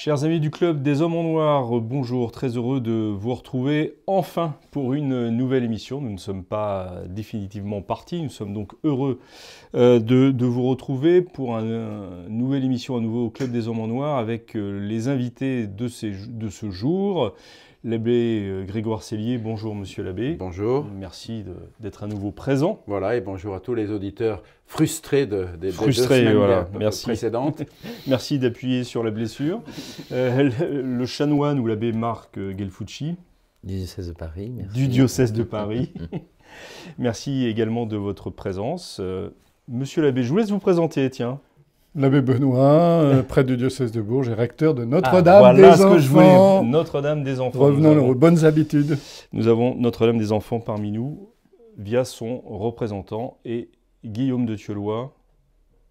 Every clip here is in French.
Chers amis du club des hommes en noir, bonjour, très heureux de vous retrouver enfin pour une nouvelle émission. Nous ne sommes pas définitivement partis, nous sommes donc heureux euh, de, vous retrouver pour une nouvelle émission à nouveau au club des hommes en noir avec euh, les invités de, de ce jour. L'abbé euh, Grégoire Cellier, bonjour monsieur l'abbé. Bonjour. Merci d'être à nouveau présent. Voilà, et bonjour à tous les auditeurs frustrés de, des frustrés, deux voilà. Merci. précédentes. Merci d'appuyer sur la blessure. Euh, le, chanoine ou l'abbé Marc euh, Gelfucci. Du diocèse de Paris. Merci. Du diocèse de Paris. merci également de votre présence. monsieur l'abbé, je vous laisse vous présenter, tiens. L'abbé Benoît, euh, prêtre du diocèse de Bourges et recteur de Notre-Dame ah, des Enfants. Que je voulais. Notre-Dame des Enfants. Revenons aux bonnes habitudes. Nous avons Notre-Dame des Enfants parmi nous via son représentant et Guillaume de Thieulois.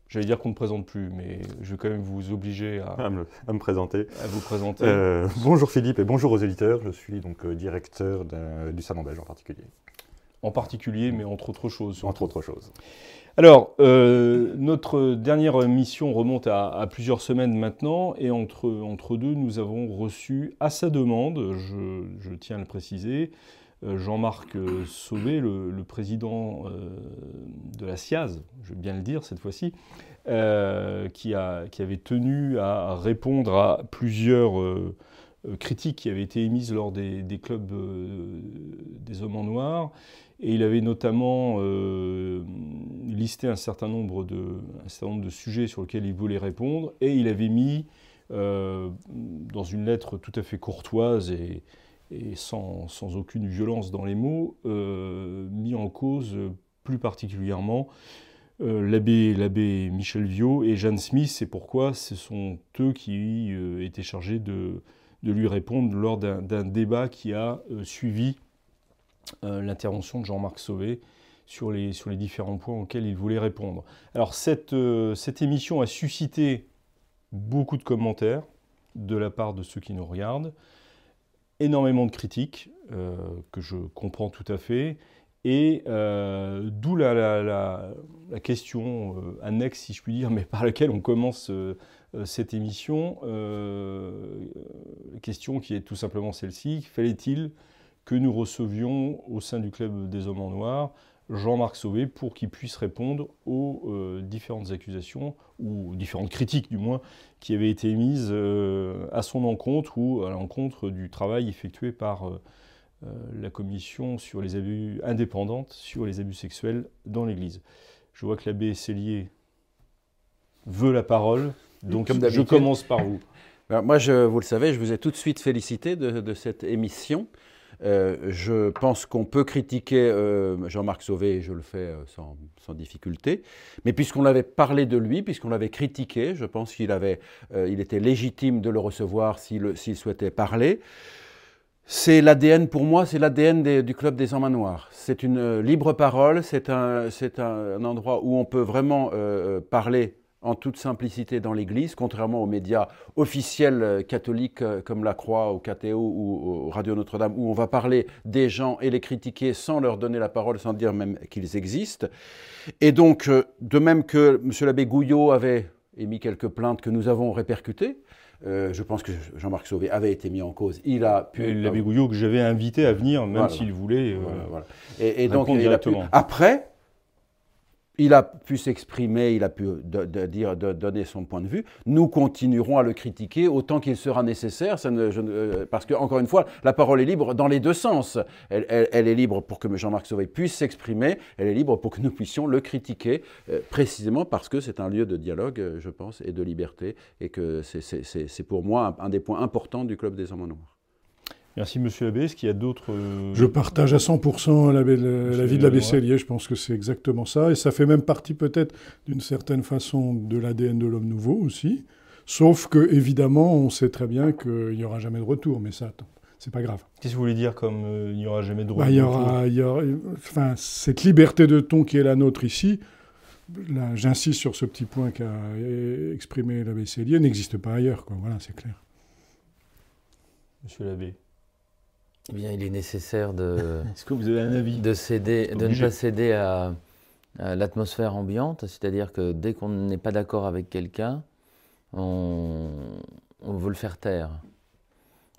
J'allais dire qu'on ne présente plus, mais je vais quand même vous obliger à, me, présenter. À vous présenter. Euh, bonjour Philippe et bonjour aux éditeurs. Je suis donc euh, directeur du Salon belge en particulier. En particulier, mais entre autres choses. Entre autres choses. Alors, euh, notre dernière mission remonte à, plusieurs semaines maintenant, et entre, entre, deux, nous avons reçu à sa demande, je, tiens à le préciser, euh, Jean-Marc Sauvé, le, président euh, de la SIAZ, je vais bien le dire cette fois-ci, qui, qui, avait tenu à répondre à plusieurs critiques qui avaient été émises lors des, des clubs des hommes en noir et il avait notamment euh, listé un certain, nombre de, sujets sur lesquels il voulait répondre, et il avait mis, euh, dans une lettre tout à fait courtoise et, sans, aucune violence dans les mots, euh, mis en cause plus particulièrement l'abbé Michel Viau et Jeanne Smith, c'est pourquoi ce sont eux qui étaient chargés de, lui répondre lors d'un débat qui a suivi l'intervention de Jean-Marc Sauvé sur les, différents points auxquels il voulait répondre. Alors cette, euh, cette émission a suscité beaucoup de commentaires de la part de ceux qui nous regardent, énormément de critiques, euh, que je comprends tout à fait, et d'où la, question annexe, si je puis dire, mais par laquelle on commence cette émission, question qui est tout simplement celle-ci, fallait-il que nous recevions au sein du club des hommes en noir Jean-Marc Sauvé pour qu'il puisse répondre aux euh, différentes accusations, ou différentes critiques du moins, qui avaient été émises euh, à son encontre ou à l'encontre du travail effectué par euh, la commission sur les abus indépendante sur les abus sexuels dans l'Église. Je vois que l'abbé Cellier veut la parole, donc je commence par vous. moi, je, vous le savez, je vous ai tout de suite félicité de, de cette émission. Euh, je pense qu'on peut critiquer euh, Jean-Marc Sauvé, et je le fais euh, sans, difficulté, mais puisqu'on avait parlé de lui, puisqu'on l'avait critiqué, je pense qu'il avait, il était légitime de le recevoir s'il souhaitait parler. C'est l'ADN pour moi, c'est l'ADN du club des hommes noirs. C'est une libre parole, c'est un, un, endroit où on peut vraiment parler en toute simplicité dans l'Église, contrairement aux médias officiels euh, catholiques euh, comme la Croix, ou KTO ou Radio Notre-Dame, où on va parler des gens et les critiquer sans leur donner la parole, sans dire même qu'ils existent. Et donc, euh, de même que M. l'abbé Gouillot avait émis quelques plaintes que nous avons répercutées, je pense que Jean-Marc Sauvé avait été mis en cause. Il a pu. L'abbé Gouillot que j'avais invité à venir, même s'il voulait. Et, donc, il a pu. Après, il a pu s'exprimer, il a pu dire, donner son point de vue. Nous continuerons à le critiquer autant qu'il sera nécessaire, ça ne, euh, parce que encore une fois, la parole est libre dans les deux sens. Elle, est libre pour que Jean-Marc Sauvé puisse s'exprimer, elle est libre pour que nous puissions le critiquer, euh, précisément parce que c'est un lieu de dialogue, euh, je pense, et de liberté, et que c'est pour moi un, des points importants du Club des Hommes Noirs. Merci Monsieur l'abbé. Est-ce qu'il y a d'autres... Euh, je partage à 100% l'avis de l'abbé Cellier. Je pense que c'est exactement ça. Et ça fait même partie peut-être d'une certaine façon de l'ADN de l'homme nouveau aussi. Sauf que, évidemment, on sait très bien qu'il n'y aura jamais de retour. Mais ça, c'est pas grave. Qu'est-ce que vous voulez dire comme euh, il n'y aura jamais de bah, il y aura, il y aura, enfin, cette liberté de ton qui est la nôtre ici, j'insiste sur ce petit point qu'a exprimé l'abbé Célier, n'existe pas ailleurs, quoi. Voilà, c'est clair. Monsieur l'abbé. Eh bien, il est nécessaire de. Est-ce que vous avez un avis De céder, de ne pas céder à, l'atmosphère ambiante, c'est-à-dire que dès qu'on n'est pas d'accord avec quelqu'un, on, veut le faire taire.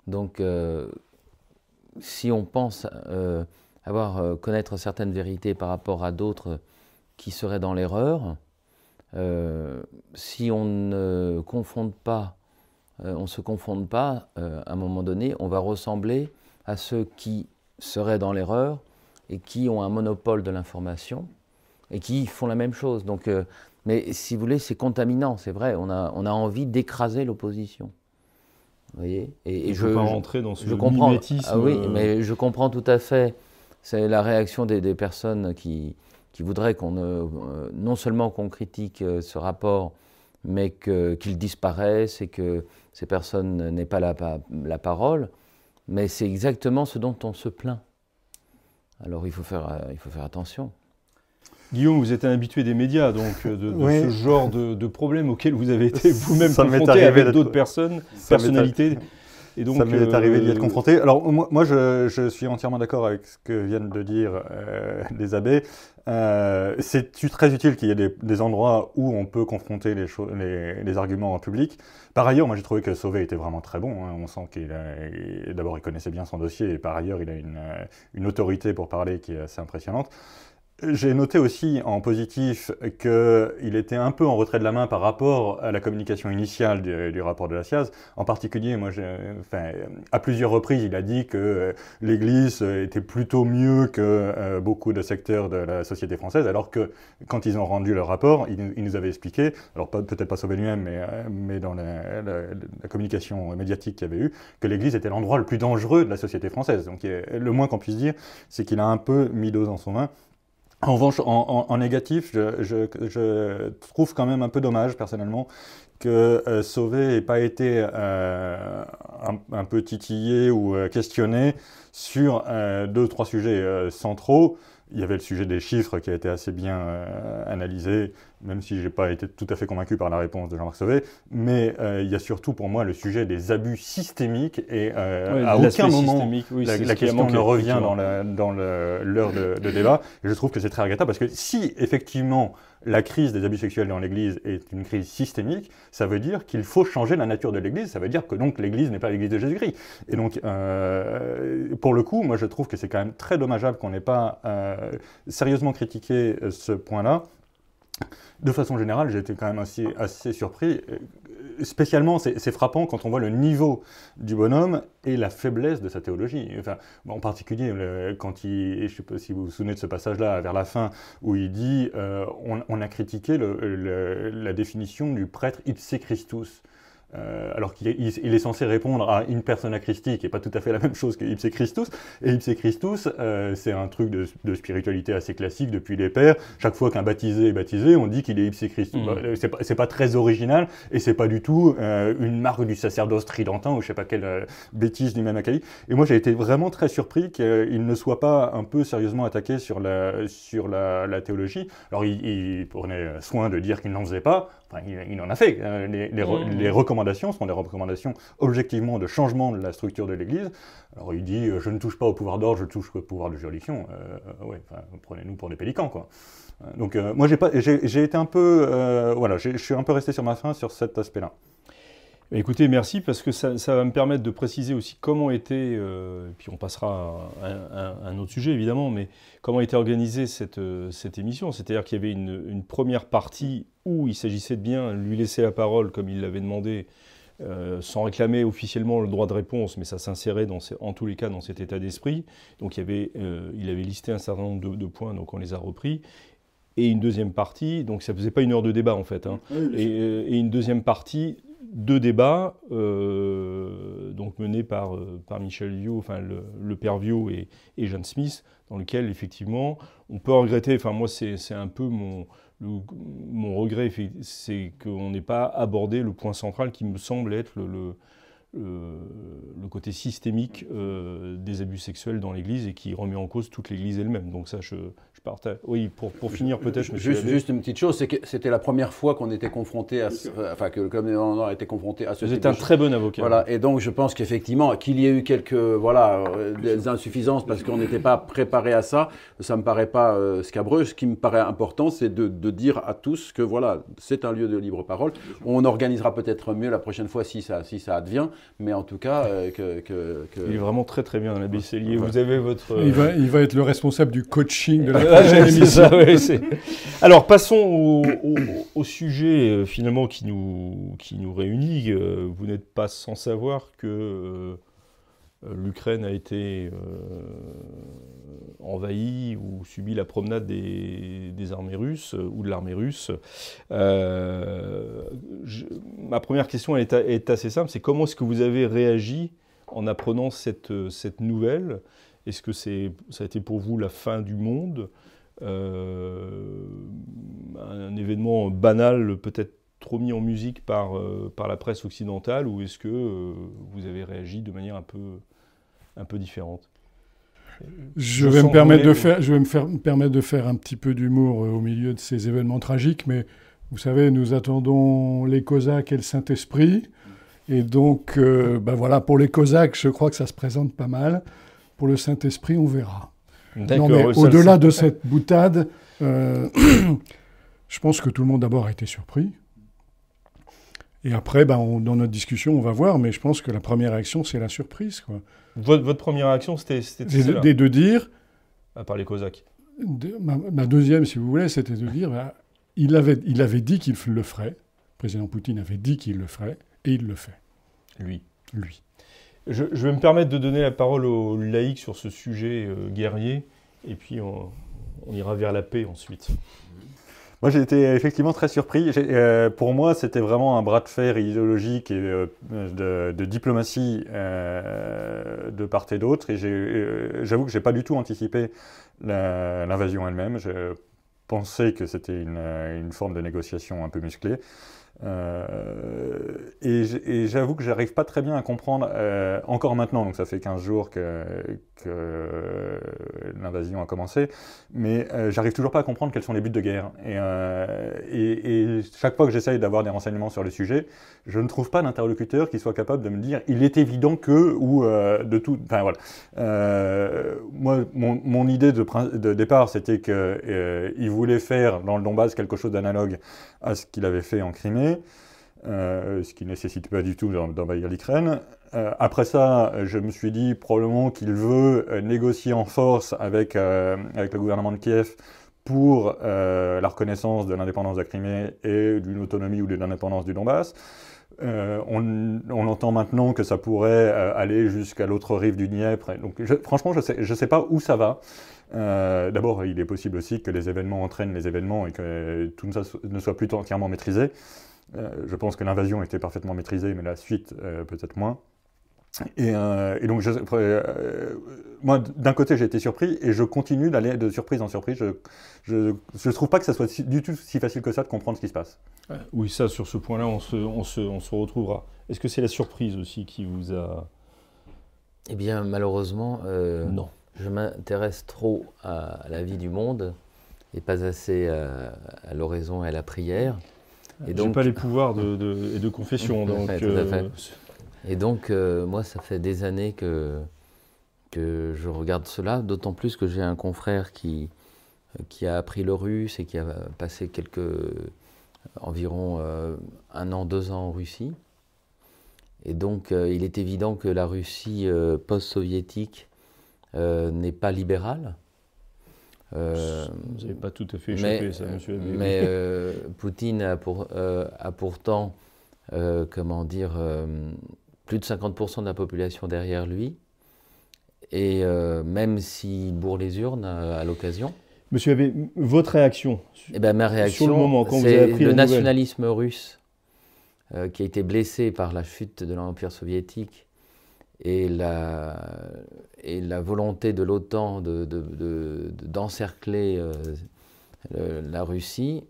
Donc, euh, si on pense euh, avoir euh, connaître certaines vérités par rapport à d'autres qui seraient dans l'erreur, si on ne confronte pas, on se confronte pas, à un moment donné, on va ressembler à ceux qui seraient dans l'erreur et qui ont un monopole de l'information et qui font la même chose. Donc, euh, mais si vous voulez, c'est contaminant, c'est vrai. On a, on a envie d'écraser l'opposition. Vous voyez? Et, je ne pas rentrer dans ce je comprends, Ah oui, euh, mais je comprends tout à fait. C'est la réaction des, des personnes qui, qui voudraient qu'on euh, non seulement qu'on critique ce rapport, mais qu'il disparaisse et que ces personnes n'aient pas la, la parole. Mais c'est exactement ce dont on se plaint. Alors il faut faire, euh, il faut faire attention. Guillaume, vous êtes un habitué des médias, donc euh, de, ce genre de, de problème auquel vous avez été vous-même confronté avec d'autres personnes, personnalités. Et donc, ça m'est arrivé d'y être euh, confronté. Alors moi, je, suis entièrement d'accord avec ce que viennent de dire les abbés. c'est très utile qu'il y ait des, endroits où on peut confronter les, les, les arguments en public. Par ailleurs, moi j'ai trouvé que Sauvé était vraiment très bon. Hein. On sent qu'il d'abord il connaissait bien son dossier et par ailleurs il a une, une autorité pour parler qui est assez impressionnante. J'ai noté aussi en positif qu'il était un peu en retrait de la main par rapport à la communication initiale du, rapport de la SIAZ. En particulier, moi, enfin, à plusieurs reprises, il a dit que l'Église était plutôt mieux que euh, beaucoup de secteurs de la société française, alors que quand ils ont rendu leur rapport, ils, nous avaient expliqué, alors peut-être pas Sauvé lui-même, mais, euh, dans la, communication médiatique qu'il y avait eu, que l'Église était l'endroit le plus dangereux de la société française. Donc le moins qu'on puisse dire, c'est qu'il a un peu mis l'eau dans son vin. En revanche, en, négatif, je, trouve quand même un peu dommage, personnellement, que euh, Sauvé n'ait pas été euh, un, peu titillé ou euh, questionné sur deux, trois sujets centraux. Il y avait le sujet des chiffres qui a été assez bien analysé, même si je n'ai pas été tout à fait convaincu par la réponse de Jean-Marc Sauvé. Mais il y a surtout pour moi le sujet des abus systémiques et à aucun moment la, question ne revient dans l'heure dans de, de, débat. Et je trouve que c'est très regrettable parce que si effectivement la crise des abus sexuels dans l'Église est une crise systémique, ça veut dire qu'il faut changer la nature de l'Église, ça veut dire que donc l'Église n'est pas l'Église de Jésus-Christ. Et donc, euh, pour le coup, moi je trouve que c'est quand même très dommageable qu'on n'ait pas euh, sérieusement critiqué ce point-là. De façon générale, j'ai été quand même assez surpris spécialement, c'est frappant quand on voit le niveau du bonhomme et la faiblesse de sa théologie. Enfin, en particulier, quand il, je ne sais pas si vous vous souvenez de ce passage-là vers la fin, où il dit euh, on, a critiqué la définition du prêtre ipse Christus. Euh, alors qu'il est, censé répondre à une persona Christi, qui n'est pas tout à fait la même chose que Ipse Christus. Et Ipse Christus, euh, c'est un truc de, spiritualité assez classique depuis les pères. Chaque fois qu'un baptisé est baptisé, on dit qu'il est Ipse Christus. Mm. C'est pas, pas, très original, et c'est pas du tout euh, une marque du sacerdoce tridentin, ou je sais pas quelle bêtise du même accueil. Et moi, j'ai été vraiment très surpris qu'il ne soit pas un peu sérieusement attaqué sur la, sur la, théologie. Alors, il, il prenait soin de dire qu'il n'en faisait pas, il, en a fait. Hein. Mmh. Les, recommandations sont des recommandations objectivement de changement de la structure de l'Église. Alors il dit euh, je ne touche pas au pouvoir d'ordre, je touche au pouvoir de juridiction. Euh, ouais, prenez-nous pour des pélicans, quoi. Euh, donc moi j'ai été un peu, voilà, je suis un peu resté sur ma faim sur cet aspect-là. Écoutez, merci parce que ça, va me permettre de préciser aussi comment était, et puis on passera à un, autre sujet évidemment, mais comment était organisée cette, cette émission. C'est-à-dire qu'il y avait une, une, première partie où il s'agissait de bien lui laisser la parole comme il l'avait demandé, euh, sans réclamer officiellement le droit de réponse, mais ça s'insérait en tous les cas dans cet état d'esprit. Donc il, avait, euh, il avait listé un certain nombre de, points, donc on les a repris. Et une deuxième partie, donc ça ne faisait pas une heure de débat en fait, hein. euh, et, une deuxième partie de débat, donc mené par, par Michel Viau, enfin le, père Viau et, et Jeanne Smith, dans lequel effectivement on peut regretter, enfin moi c'est un peu mon, mon regret, c'est qu'on n'ait pas abordé le point central qui me semble être le, le côté systémique des abus sexuels dans l'Église et qui remet en cause toute l'Église elle-même. Donc ça, je, oui, pour, pour finir peut-être, juste, juste, une petite chose, c'est que c'était la première fois qu'on était confronté à, ce, enfin que le Comité a été confronté à ce. Vous êtes un très bon avocat. Voilà, et donc je pense qu'effectivement qu'il y ait eu quelques voilà euh, des insuffisances parce qu'on n'était pas préparé à ça, ça me paraît pas euh, scabreux. Ce qui me paraît important, c'est de, de, dire à tous que voilà, c'est un lieu de libre parole. On organisera peut-être mieux la prochaine fois si ça si ça advient, mais en tout cas euh, que, que, Il est vraiment très très bien, l'abbé Cellier. Vous avez votre. Il va, il va être le responsable du coaching de la Alors passons au, sujet euh, finalement qui nous, qui nous réunit. Euh, vous n'êtes pas sans savoir que euh, l'Ukraine a été envahie ou subi la promenade des, armées russes ou de l'armée russe. ma première question est, assez simple, c'est comment est-ce que vous avez réagi en apprenant cette, nouvelle? Est-ce que c'est, ça a été pour vous la fin du monde? Euh, un événement banal, peut-être trop mis en musique par, euh, par la presse occidentale, ou est-ce que euh, vous avez réagi de manière un peu, un peu différente? Je vais, me permettre de faire, je vais me, faire, permettre de faire un petit peu d'humour au milieu de ces événements tragiques, mais vous savez, nous attendons les Cosaques et le Saint-Esprit. Et donc, ben voilà, pour les Cosaques, je crois que ça se présente pas mal. Pour le Saint-Esprit, on verra. Non, mais au-delà de cette boutade, euh, je pense que tout le monde d'abord a été surpris. Et après, ben, dans notre discussion, on va voir, mais je pense que la première réaction, c'est la surprise. Quoi. Votre, votre première réaction, c'était de, de dire... À part les Cosaques. ma, deuxième, si vous voulez, c'était de dire, ben, il, avait, il avait dit qu'il le ferait, le président Poutine avait dit qu'il le ferait, et il le fait. Lui. Lui. Je, vais me permettre de donner la parole aux laïcs sur ce sujet euh, guerrier, et puis on, ira vers la paix ensuite. Moi, j'ai été effectivement très surpris. Euh, pour moi, c'était vraiment un bras de fer idéologique et euh, de, diplomatie de part et d'autre. Et j'avoue que je n'ai pas du tout anticipé l'invasion elle-même. Je pensais que c'était une, une, forme de négociation un peu musclée. Euh, et j'avoue que j'arrive pas très bien à comprendre, euh, encore maintenant, donc ça fait 15 jours que, que l'invasion a commencé, mais euh, j'arrive toujours pas à comprendre quels sont les buts de guerre. Et, et, chaque fois que j'essaye d'avoir des renseignements sur le sujet, je ne trouve pas d'interlocuteur qui soit capable de me dire il est évident que, ou de tout. Enfin voilà. moi, mon, mon, idée de, de départ, c'était qu'il voulait faire dans le Donbass quelque chose d'analogue à ce qu'il avait fait en Crimée. Euh, ce qui ne nécessite pas du tout d'envahir l'Ukraine. Euh, après ça, je me suis dit probablement qu'il veut euh, négocier en force avec, le gouvernement de Kiev pour la reconnaissance de l'indépendance de la Crimée et d'une autonomie ou de l'indépendance du Donbass. on, entend maintenant que ça pourrait aller jusqu'à l'autre rive du Dniepr. Donc, franchement, je ne sais, pas où ça va. D'abord, il est possible aussi que les événements entraînent les événements et que tout ne soit plus entièrement maîtrisé. Euh, je pense que l'invasion était parfaitement maîtrisée, mais la suite, euh, peut-être moins. Et, euh, donc, moi, d'un côté, j'ai été surpris et je continue d'aller de surprise en surprise. Je ne trouve pas que ça soit du tout si facile que ça de comprendre ce qui se passe. Oui, ça, sur ce point-là, on se, on, se, on se, retrouvera. Est-ce que c'est la surprise aussi qui vous a. Eh bien, malheureusement, non. Je m'intéresse trop à, la vie du monde et pas assez à l'oraison et à la prière. Et donc, pas les pouvoirs de, de, de confession. donc, euh, Et donc, euh, moi, ça fait des années que, que je regarde cela, d'autant plus que j'ai un confrère qui, qui a appris le russe et qui a passé quelques, environ euh, un an, deux ans en Russie. Et donc, il est évident que la Russie post-soviétique n'est pas libérale. Euh, Vous n'avez pas tout à fait échappé ça, monsieur Mais euh, Poutine a, pour, euh, a pourtant, comment dire, plus de 50% de la population derrière lui. Et même s'il bourre les urnes à, l'occasion. Monsieur Abbé, votre réaction eh ben, ma réaction, sur le moment, quand vous avez appris le nationalisme russe qui a été blessé par la chute de l'Empire soviétique et la, et la volonté de l'OTAN d'encercler de, euh, la Russie,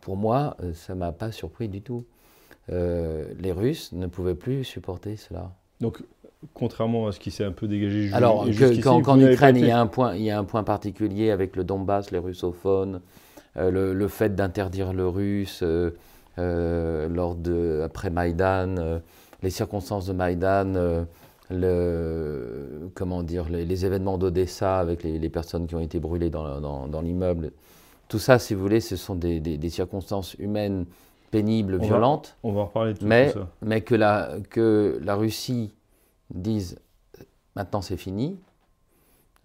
pour moi, ça ne m'a pas surpris du tout. Euh, les Russes ne pouvaient plus supporter cela. Donc, contrairement à ce qui s'est un peu dégagé Alors, qu'en Ukraine, il y, a un point, il y a un point particulier avec le Donbass, les russophones, euh, le, fait d'interdire le russe euh, euh, lors de, après Maïdan, les circonstances de Maïdan, le, comment dire, les, événements d'Odessa avec les, personnes qui ont été brûlées dans, l'immeuble. Tout ça, si vous voulez, ce sont des, circonstances humaines pénibles, violentes. on va en reparler de tout, mais, ça. Mais que la, que la Russie dise maintenant c'est fini.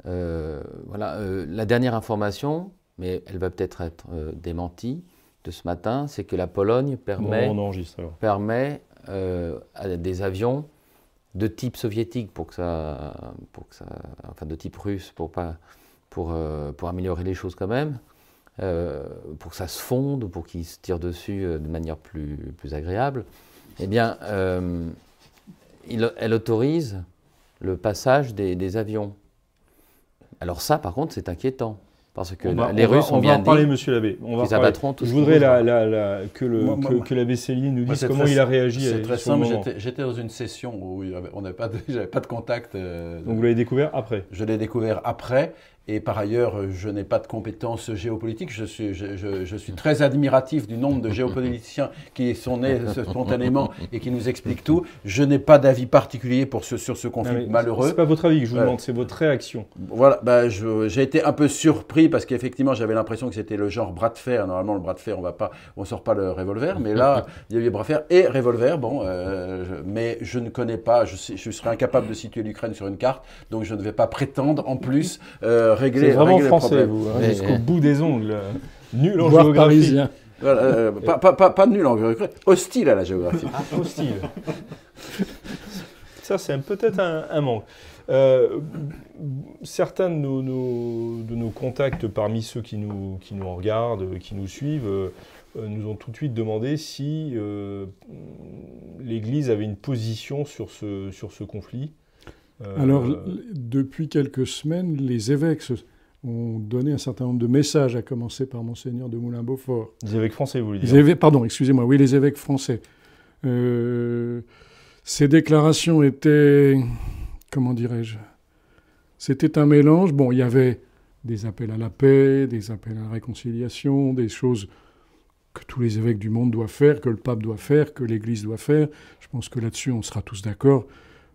voilà, la dernière information, mais elle va peut-être être, euh, démentie, de ce matin, c'est que la Pologne permet, permet euh, à des avions de type soviétique pour que ça, pour que ça, enfin de type russe pour pas, pour, euh, pour améliorer les choses quand même, pour que ça se fonde, pour qu'ils se tirent dessus de manière plus, plus agréable. Eh bien, elle autorise le passage des avions. Alors ça, par contre, c'est inquiétant. Parce que les Russes ont bien dit. On va en parler, monsieur l'abbé. On va abattront Je voudrais que, le, que, l'abbé Céline nous dise comment il a réagi. C'est très simple. J'étais dans une session où on n'avait pas, de, pas de contact. Euh, Donc vous l'avez découvert après Je l'ai découvert après. Et par ailleurs, je n'ai pas de compétences géopolitiques. Je suis, je, suis, très admiratif du nombre de géopoliticiens qui sont nés spontanément et qui nous expliquent tout. Je n'ai pas d'avis particulier pour ce, sur ce conflit malheureux. Ce n'est pas votre avis que je vous demande, c'est votre réaction. Voilà, bah, j'ai été un peu surpris parce qu'effectivement, j'avais l'impression que c'était le genre bras de fer. Normalement, le bras de fer, on ne sort pas le revolver, mais là, il y a eu bras de fer et revolver. Bon, euh, mais je ne connais pas, je, je, serais incapable de situer l'Ukraine sur une carte, donc je ne vais pas prétendre en plus. Euh, c'est vraiment français, vous, hein, jusqu'au bout des ongles. Nul en géographie. parisien. Euh, pas, pas, pas, nul en géographie, hostile à la géographie. Ah, hostile. Ça, c'est peut-être un, manque. Euh, certains de nos, de nos, contacts parmi ceux qui nous, qui nous regardent, qui nous suivent, euh, nous ont tout de suite demandé si l'Église avait une position sur ce, sur ce conflit. Euh, Alors, depuis quelques semaines, les évêques ont donné un certain nombre de messages, à commencer par Monseigneur de Moulin-Beaufort. Les évêques français, vous voulez dire Pardon, excusez-moi, oui, les évêques français. Euh, ces déclarations étaient, comment dirais-je, c'était un mélange. Bon, il y avait des appels à la paix, des appels à la réconciliation, des choses que tous les évêques du monde doivent faire, que le pape doit faire, que l'Église doit faire. Je pense que là-dessus, on sera tous d'accord.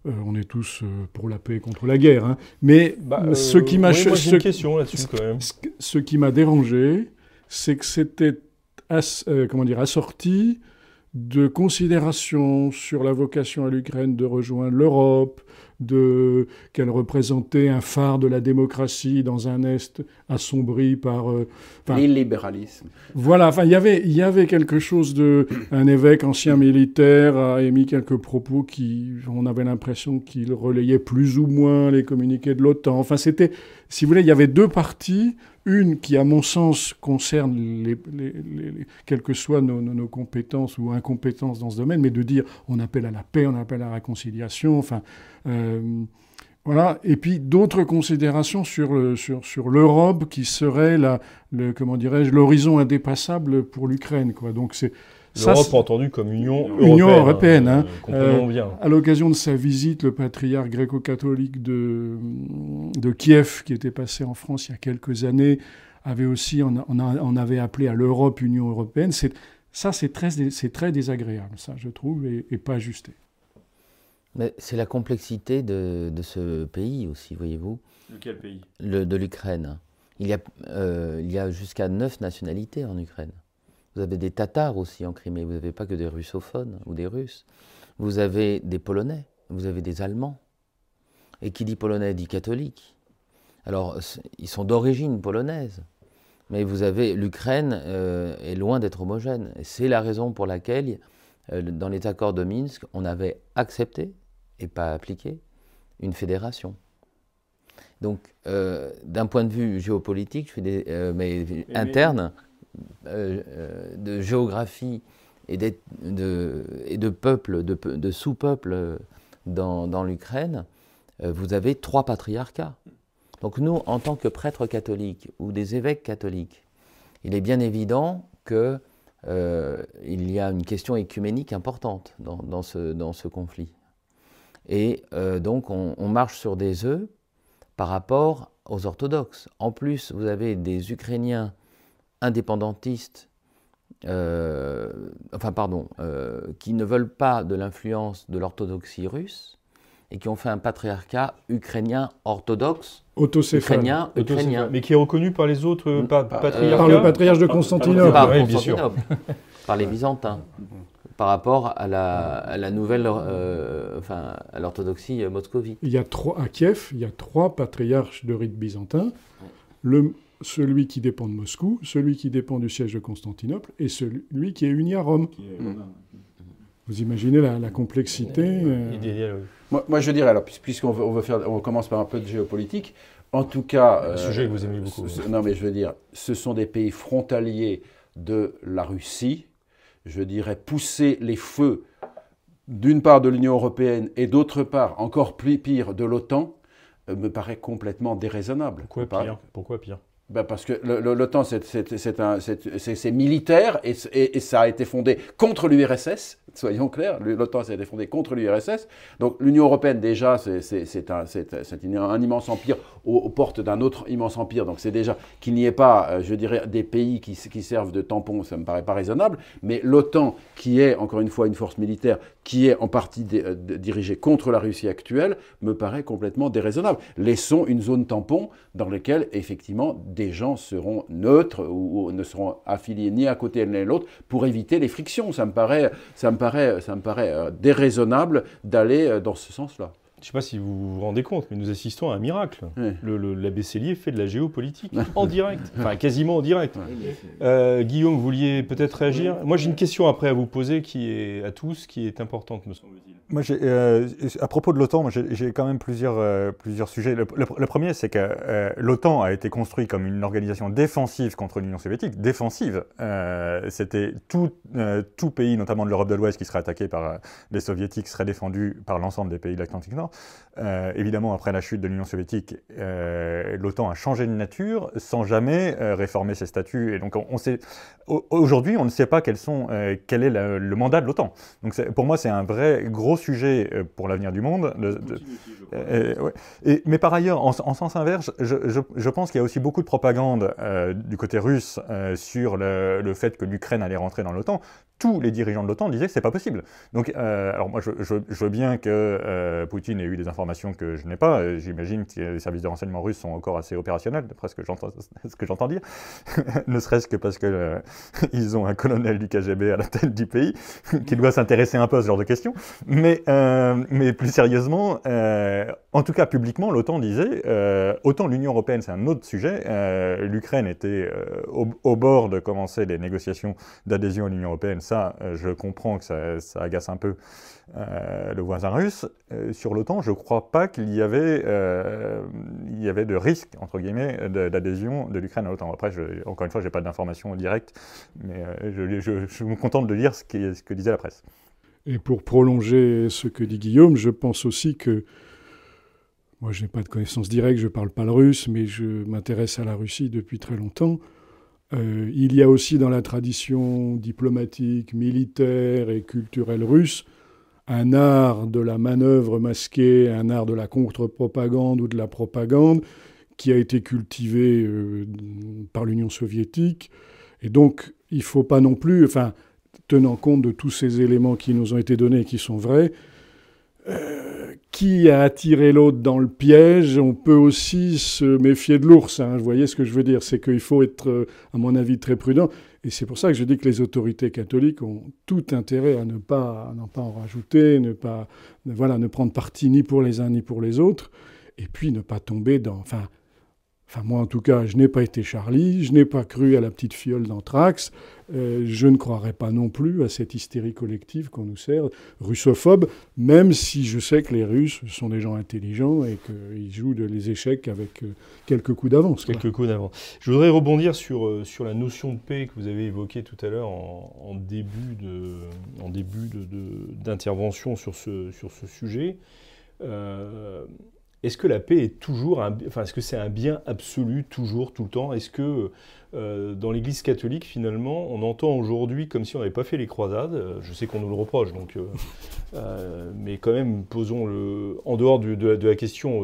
Euh, on est tous euh, pour la paix contre la guerre. Hein. Mais bah, ce qui m'a ce, question là-dessus quand même. Ce, qui m'a dérangé, c'est que c'était euh, comment dire assorti de considérations sur la vocation à l'Ukraine de rejoindre l'Europe, de qu'elle représentait un phare de la démocratie dans un Est assombri par euh, l'illibéralisme. Voilà, enfin il y avait il y avait quelque chose de un évêque ancien militaire a émis quelques propos qui on avait l'impression qu'il relayait plus ou moins les communiqués de l'OTAN. Enfin c'était si vous voulez il y avait deux parties une qui, à mon sens, concerne les, quelles que soient nos, compétences ou incompétences dans ce domaine, mais de dire on appelle à la paix, on appelle à la réconciliation, enfin. Euh, voilà. Et puis d'autres considérations sur, l'Europe qui serait l'horizon indépassable pour l'Ukraine. Quoi. Donc c'est L'Europe entendue comme Union européenne. Union européenne. Hein. Euh, bien. À l'occasion de sa visite, le patriarche gréco-catholique de, de Kiev, qui était passé en France il y a quelques années, avait aussi, on, on, avait appelé à l'Europe Union européenne. Ça, c'est très, très désagréable, ça, je trouve, et, pas ajusté. Mais c'est la complexité de, de, ce pays aussi, voyez-vous. De quel pays? Le, De l'Ukraine. Il y a, euh, il y a jusqu'à neuf nationalités en Ukraine. Vous avez des Tatars aussi en Crimée, vous n'avez pas que des russophones ou des Russes. Vous avez des Polonais, vous avez des Allemands. Et qui dit polonais dit catholique. Alors, ils sont d'origine polonaise. Mais vous avez l'Ukraine euh, est loin d'être homogène. C'est la raison pour laquelle, euh, dans les accords de Minsk, on avait accepté et pas appliqué une fédération. Donc, euh, d'un point de vue géopolitique, je suis des, mais, interne, de géographie et, de, et de peuples, de, sous-peuples dans, l'Ukraine, euh, vous avez trois patriarcats. Donc nous, en tant que prêtres catholiques ou des évêques catholiques, il est bien évident qu'il il y a une question écuménique importante dans, ce, dans ce conflit. Et donc on, marche sur des œufs par rapport aux orthodoxes. En plus, vous avez des Ukrainiens indépendantistes, enfin pardon, qui ne veulent pas de l'influence de l'orthodoxie russe et qui ont fait un patriarcat ukrainien orthodoxe. Ukrainien, ukrainien. Mais qui est reconnu par les autres euh, patriarcats Par le patriarche de Constantinople. Par, par les Byzantins. Par rapport à la, nouvelle, euh, enfin, à l'orthodoxie moscovite. Il y a trois, à Kiev, il y a trois patriarches de rite byzantin. Le, celui qui dépend de Moscou, celui qui dépend du siège de Constantinople et celui qui est uni à Rome. Vous imaginez la, complexité euh... moi, je dirais, alors, puisqu'on veut, on veut faire, on commence par un peu de géopolitique, en tout cas. Un sujet que vous aimez beaucoup. non, mais je veux dire, ce sont des pays frontaliers de la Russie. Je dirais pousser les feux d'une part de l'Union européenne et d'autre part, encore plus pire, de l'OTAN, euh, me paraît complètement déraisonnable. Pourquoi pire? Pourquoi pire? Ben parce que l'OTAN, c'est militaire et, ça a été fondé contre l'URSS, soyons clairs. L'OTAN, ça a été fondé contre l'URSS. Donc l'Union européenne, déjà, c'est un, un, immense empire aux, portes d'un autre immense empire. Donc c'est déjà qu'il n'y ait pas, euh, je dirais, des pays qui, qui, servent de tampon, ça me paraît pas raisonnable. Mais l'OTAN, qui est, encore une fois, une force militaire, qui est en partie euh, dirigée contre la Russie actuelle, me paraît complètement déraisonnable. Laissons une zone tampon dans laquelle, effectivement, des gens seront neutres ou, ne seront affiliés ni à côté l'un ni l'autre pour éviter les frictions. Ça me paraît, ça me paraît, ça me paraît euh, déraisonnable d'aller euh, dans ce sens-là. Je ne sais pas si vous vous rendez compte, mais nous assistons à un miracle. L'abbé Cellier fait de la géopolitique en direct, enfin quasiment en direct. Euh, Guillaume, vous vouliez peut-être réagir Moi j'ai une question après à vous poser qui est à tous, qui est importante me semble-t-il. Moi, euh, à propos de l'OTAN, j'ai quand même plusieurs, euh, plusieurs sujets. Le, premier, c'est que euh, l'OTAN a été construit comme une organisation défensive contre l'Union soviétique. Défensive, c'était tout, tout pays, notamment de l'Europe de l'Ouest, qui serait attaqué par les soviétiques, serait défendu par l'ensemble des pays de l'Atlantique Nord. Évidemment, après la chute de l'Union soviétique, l'OTAN a changé de nature sans jamais réformer ses statuts. Et donc, on, sait, aujourd'hui, on ne sait pas quels sont, quel est le, mandat de l'OTAN. Donc, pour moi, c'est un vrai gros sujet euh, pour l'avenir du monde. Euh, et, mais par ailleurs, en, sens inverse, je, je, pense qu'il y a aussi beaucoup de propagande euh, du côté russe sur le, le, fait que l'Ukraine allait rentrer dans l'OTAN tous les dirigeants de l'OTAN disaient que c'est pas possible. Donc, euh, alors moi, je, veux bien que euh, Poutine ait eu des informations que je n'ai pas. Euh, j'imagine que les services de renseignement russes sont encore assez opérationnels, d'après ce que j'entends dire. ne serait-ce que parce que ils ont un colonel du KGB à la tête du pays qui doit s'intéresser un peu à ce genre de questions. Mais, mais plus sérieusement, en tout cas publiquement, l'OTAN disait, autant l'Union européenne, c'est un autre sujet. L'Ukraine était au, au, bord de commencer les négociations d'adhésion à l'Union européenne ça, euh, je comprends que ça, agace un peu euh, le voisin russe. Euh, sur l'OTAN, je ne crois pas qu'il y, avait, y avait de risque, entre guillemets, d'adhésion de, l'Ukraine à l'OTAN. Après, encore une fois, je n'ai pas d'informations directes, mais je, me contente de lire ce que disait la presse. Et pour prolonger ce que dit Guillaume, je pense aussi que moi, je n'ai pas de connaissances directes, je ne parle pas le russe, mais je m'intéresse à la Russie depuis très longtemps. Euh, il y a aussi dans la tradition diplomatique, militaire et culturelle russe un art de la manœuvre masquée, un art de la contre-propagande ou de la propagande qui a été cultivé euh, par l'Union soviétique. Et donc, il ne faut pas non plus, enfin, tenant compte de tous ces éléments qui nous ont été donnés et qui sont vrais, euh, qui a attiré l'autre dans le piège, on peut aussi se méfier de l'ours. Hein. Vous voyez ce que je veux dire C'est qu'il faut être, euh, à mon avis, très prudent. Et c'est pour ça que je dis que les autorités catholiques ont tout intérêt à ne pas, à pas en rajouter, ne pas, voilà, ne prendre parti ni pour les uns ni pour les autres, et puis ne pas tomber dans, enfin, Enfin, moi, en tout cas, je n'ai pas été Charlie, je n'ai pas cru à la petite fiole d'anthrax, euh, je ne croirais pas non plus à cette hystérie collective qu'on nous sert, russophobe, même si je sais que les Russes sont des gens intelligents et qu'ils jouent de les échecs avec euh, quelques coups d'avance. Quelques coups d'avance. Je voudrais rebondir sur, euh, sur la notion de paix que vous avez évoquée tout à l'heure en, début de, en début d'intervention sur, ce, sur ce sujet est-ce que la paix est toujours un, enfin, est-ce que c'est un bien absolu toujours, tout le temps? Est-ce que euh, dans l'Église catholique, finalement, on entend aujourd'hui comme si on n'avait pas fait les croisades? Euh, Je sais qu'on nous le reproche, donc, euh, mais quand même, posons le, en dehors de, la, question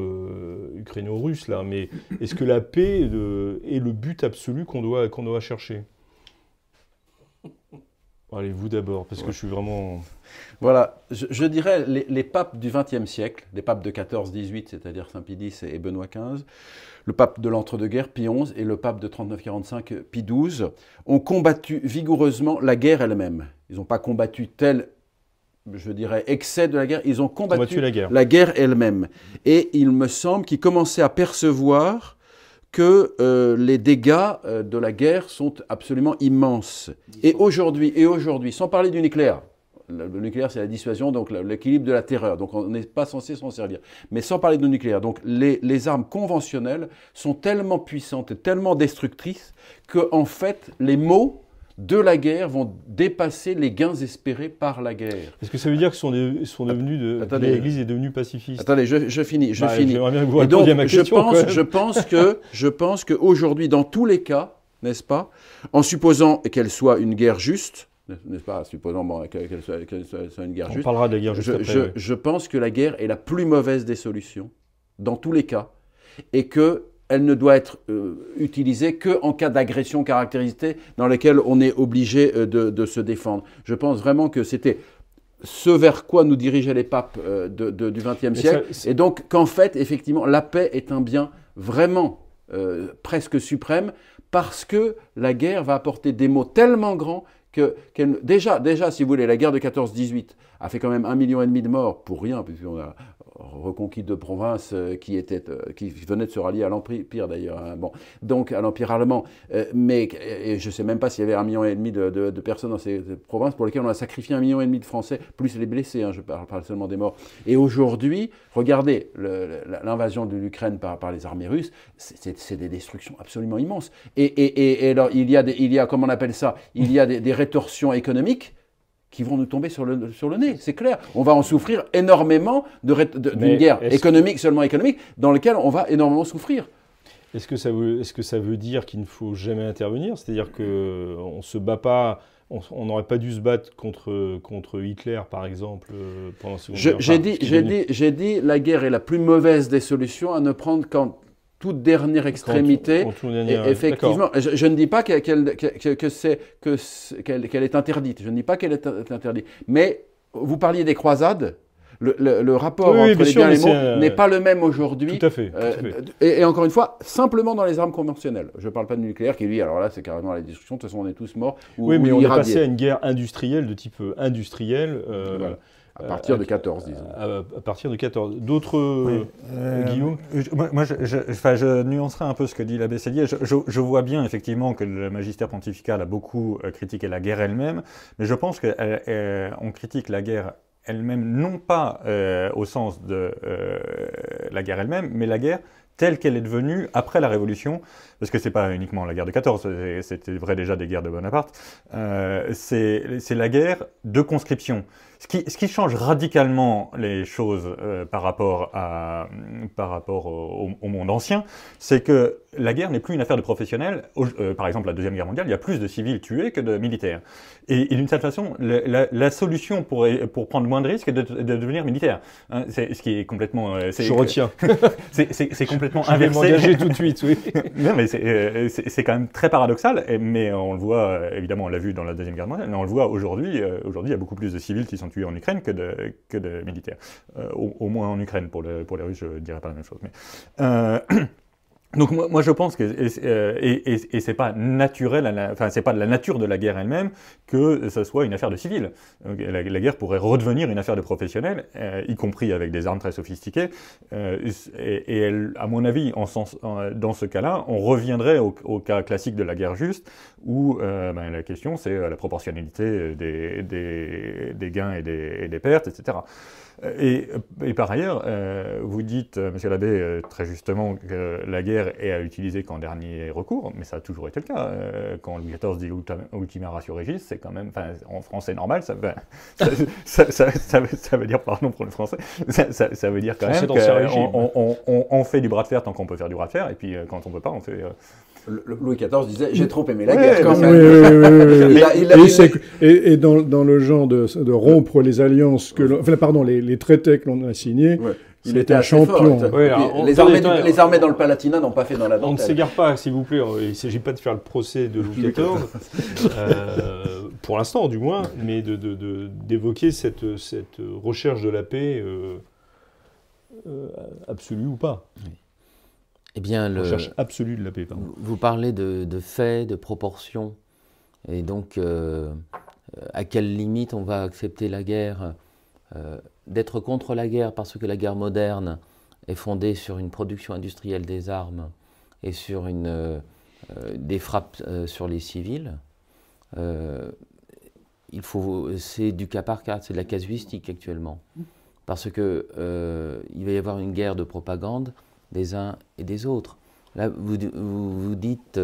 ukraino-russe là, mais est-ce que la paix est le but absolu qu'on doit, qu'on doit chercher? Allez, vous d'abord, parce que je suis vraiment. Voilà, je, dirais les, papes du XXe siècle, les papes de 14-18, c'est-à-dire Saint Pie X et Benoît XV, le pape de l'entre-deux-guerres, Pie XI, et le pape de 39-45, Pie XII, ont combattu vigoureusement la guerre elle-même. Ils n'ont pas combattu tel, je dirais, excès de la guerre, ils ont combattu, la guerre, la guerre elle-même. Et il me semble qu'ils commençaient à percevoir que euh, les dégâts euh, de la guerre sont absolument immenses. Et aujourd'hui, et aujourd'hui, sans parler du nucléaire, le, nucléaire c'est la dissuasion, donc l'équilibre de la terreur, donc on n'est pas censé s'en servir. Mais sans parler de nucléaire, donc les, les, armes conventionnelles sont tellement puissantes et tellement destructrices que en fait les mots de la guerre vont dépasser les gains espérés par la guerre. Est-ce que ça veut dire que sont, sont devenus de, l'Église est devenue pacifiste Attendez, je, finis, je bah, finis. Bien que vous donc, à ma question, je pense, je pense que, je pense qu'aujourd'hui, dans tous les cas, n'est-ce pas, en supposant qu'elle soit une guerre juste, n'est-ce pas, supposant qu'elle soit, une guerre juste. On parlera de la guerre juste je, après, je pense que la guerre est la plus mauvaise des solutions, dans tous les cas, et que elle ne doit être euh, utilisée qu'en cas d'agression caractérisée dans laquelle on est obligé euh, de, se défendre. Je pense vraiment que c'était ce vers quoi nous dirigeaient les papes euh, du XXe siècle, et donc qu'en fait, effectivement, la paix est un bien vraiment presque suprême, parce que la guerre va apporter des maux tellement grands que déjà, déjà, si vous voulez, la guerre de 14-18 a fait quand même un million et demi de morts pour rien, puisqu'on a reconquis de provinces euh, qui, était, euh, qui venaient de se rallier à l'Empire d'ailleurs, hein. bon, donc à l'Empire allemand. Euh, mais je ne sais même pas s'il y avait un million et demi de, personnes dans ces provinces pour lesquelles on a sacrifié un million et demi de Français, plus les blessés, hein, je parle seulement des morts. Et aujourd'hui, regardez l'invasion de l'Ukraine par, les armées russes, c'est des destructions absolument immenses. Et, et, et, alors, il y, a il y a, comment on appelle ça, il y a des, des rétorsions économiques qui vont nous tomber sur le, sur le nez, c'est clair. On va en souffrir énormément d'une guerre économique, seulement économique, dans laquelle on va énormément souffrir. Est-ce que, ça veut, est-ce que ça veut dire qu'il ne faut jamais intervenir? C'est-à-dire qu'on ne se bat pas, on n'aurait pas dû se battre contre, contre Hitler, par exemple, euh, pendant la Seconde Guerre J'ai dit, j'ai dit, j'ai dit, la guerre est la plus mauvaise des solutions à ne prendre qu'en toute dernière extrémité. effectivement, je, ne dis pas qu'elle que, c'est qu'elle est interdite. Je ne dis pas qu'elle est interdite. Mais vous parliez des croisades. Le, rapport entre les biens et les mots n'est pas le même aujourd'hui. Tout à fait. Euh, et, encore une fois, simplement dans les armes conventionnelles. Je ne parle pas de nucléaire qui, lui, alors là, c'est carrément la destruction. De toute façon, on est tous morts. oui, mais on est passé à une guerre industrielle de type euh, industriel. Euh, à partir de 14, disons. À, partir de 14. D'autres, euh, euh, Guillaume Moi, je, je, nuancerai un peu ce que dit l'abbé Sellier. Je, vois bien, effectivement, que le magistère pontifical a beaucoup euh, critiqué la guerre elle-même, mais je pense qu'on critique la guerre elle-même, non pas au sens de la guerre elle-même, mais la guerre telle qu'elle est devenue après la Révolution, parce que c'est pas uniquement la guerre de 14, c'était vrai déjà des guerres de Bonaparte, c'est la guerre de conscription. Ce qui, ce qui, change radicalement les choses euh, par rapport, à, par rapport au, monde ancien, c'est que la guerre n'est plus une affaire de professionnels. Euh, par exemple, la Deuxième Guerre mondiale, il y a plus de civils tués que de militaires. Et, d'une certaine façon, la, la, solution pour, pour prendre moins de risques est de, de devenir militaire. Hein, c'est ce qui est complètement... Euh, Je retiens. c'est complètement Je inversé. vais m'engager tout de suite, oui. non, mais c'est quand même très paradoxal, mais on le voit, évidemment, on l'a vu dans la Deuxième Guerre mondiale, mais on le voit aujourd'hui. aujourd'hui, il y a beaucoup plus de civils qui sont tués en Ukraine que de, que de militaires. Euh, au, moins en Ukraine, pour, le, pour les Russes, je ne dirais pas la même chose. Mais, euh, Donc moi, je pense que euh, et, et, et c'est pas naturel, enfin c'est pas de la nature de la guerre elle-même que ce soit une affaire de civils. La, guerre pourrait redevenir une affaire de professionnels, euh, y compris avec des armes très sophistiquées. Euh, et, elle, à mon avis, en sens, dans ce cas-là, on reviendrait au, au, cas classique de la guerre juste, où euh, ben, la question c'est la proportionnalité des, des, des gains des, et des, pertes, etc. Et, et par ailleurs, vous dites, Monsieur l'abbé, très justement que la guerre est à utiliser qu'en dernier recours, mais ça a toujours été le cas. Euh, quand Louis XIV dit ultima ratio regis, c'est quand même, en français normal, ça, ça, ça, ça, veut dire, pardon pour le français, ça, veut dire quand même qu'on on, on, fait du bras de fer tant qu'on peut faire du bras de fer, et puis quand on peut pas, on fait. Louis XIV disait J'ai trop aimé la guerre quand même. Et, dans, dans, le genre de, de rompre les alliances, que enfin, pardon, les, les traités que l'on a signés, il était un champion. les, armées, les, armées, dans le Palatinat n'ont pas fait dans la dentelle. On ne s'égare pas, s'il vous plaît. Il ne s'agit pas de faire le procès de Louis XIV, euh, pour l'instant du moins, mais d'évoquer de, de, cette, cette, recherche de la paix euh, euh, absolue ou pas. Eh bien, le, recherche absolue de la paix. Vous parlez de, de faits, de proportions, et donc à quelle limite on va accepter la guerre d'être contre la guerre parce que la guerre moderne est fondée sur une production industrielle des armes et sur une, euh, euh, des frappes euh, sur les civils, il faut, c'est du cas par cas, c'est de la casuistique actuellement. Parce qu'il il va y avoir une guerre de propagande des uns et des autres. Là, vous, vous, dites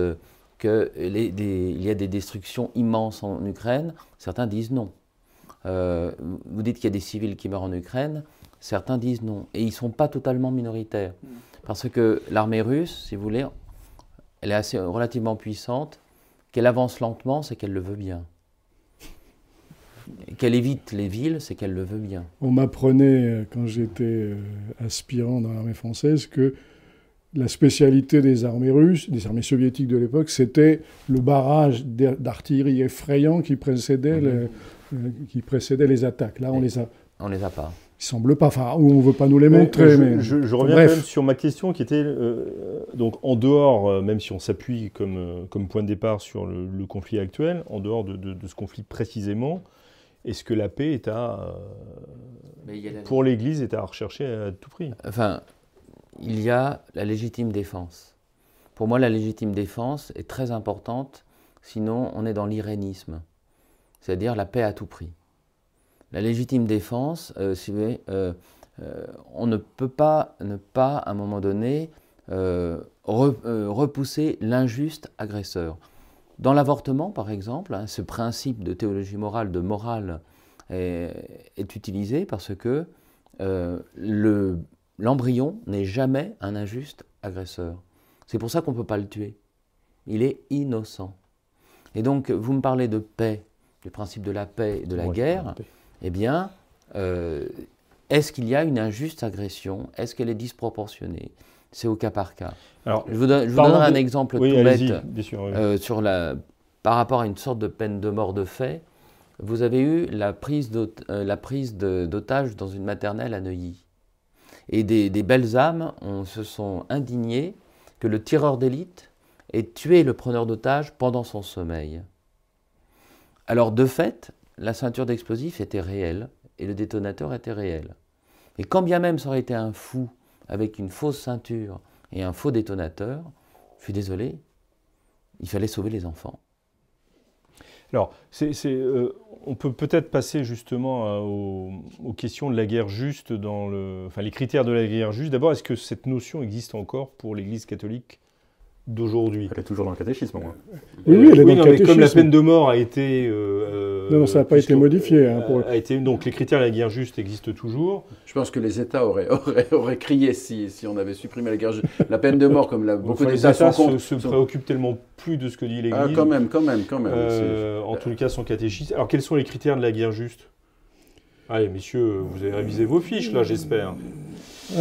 qu'il y a des destructions immenses en Ukraine, certains disent non. Euh, vous dites qu'il y a des civils qui meurent en Ukraine, certains disent non. Et ils ne sont pas totalement minoritaires. Parce que l'armée russe, si vous voulez, elle est assez relativement puissante. Qu'elle avance lentement, c'est qu'elle le veut bien. Qu'elle évite les villes, c'est qu'elle le veut bien. On m'apprenait, euh, quand j'étais euh, aspirant dans l'armée française, que la spécialité des armées russes, des armées soviétiques de l'époque, c'était le barrage d'artillerie effrayant qui précédait mhm. Euh, qui précédaient les attaques. Là, on les a. On les a pas. Ils semblent pas, enfin, on ne veut pas nous les montrer. Je, mais, je, reviens quand même sur ma question qui était, euh, donc en dehors, euh, même si on s'appuie comme, comme point de départ sur le, conflit actuel, en dehors de, de, ce conflit précisément, est-ce que la paix est à, pour l'Église, est à rechercher à tout prix? Enfin, il y a la légitime défense. Pour moi, la légitime défense est très importante, sinon on est dans l'irénisme c'est-à-dire la paix à tout prix. La légitime défense, euh, euh, euh, on ne peut pas ne pas, à un moment donné, repousser l'injuste agresseur. Dans l'avortement, par exemple, hein, ce principe de théologie morale, de morale, est, utilisé parce que l'embryon n'est jamais un injuste agresseur. C'est pour ça qu'on ne peut pas le tuer. Il est innocent. Et donc, vous me parlez de paix, le principe de la paix et de la guerre, eh bien, euh, est-ce qu'il y a une injuste agression? Est-ce qu'elle est disproportionnée? C'est au cas par cas. Alors, je vous, donnerai un exemple tout bête euh, sur la, par rapport à une sorte de peine de mort de fait. Vous avez eu la prise euh, d'otage dans une maternelle à Neuilly. Et des, des belles âmes on, se sont indignées que le tireur d'élite ait tué le preneur d'otage pendant son sommeil. Alors de fait, la ceinture d'explosifs était réelle et le détonateur était réel. Et quand bien même ça aurait été un fou avec une fausse ceinture et un faux détonateur, je suis désolé, il fallait sauver les enfants. Alors, euh, on peut peut-être passer justement euh, aux, questions de la guerre juste, dans enfin les critères de la guerre juste. D'abord, est-ce que cette notion existe encore pour l'Église catholique d'aujourd'hui. Elle est toujours dans le catéchisme, moi. Oui, oui, elle est dans le catéchisme. comme la peine de mort a été... Euh, non, non, ça n'a pas été modifié. Hein, pour... a été, donc les critères de la guerre juste existent toujours. Je pense que les États auraient, auraient, crié si, si, on avait supprimé la guerre juste. La peine de mort, comme la, beaucoup d'États se, se préoccupent tellement plus de ce que dit l'Église. Ah, quand même, quand même, quand même. Euh, en tout cas, son catéchisme. Alors, quels sont les critères de la guerre juste? Allez, messieurs, vous avez révisé vos fiches, là, j'espère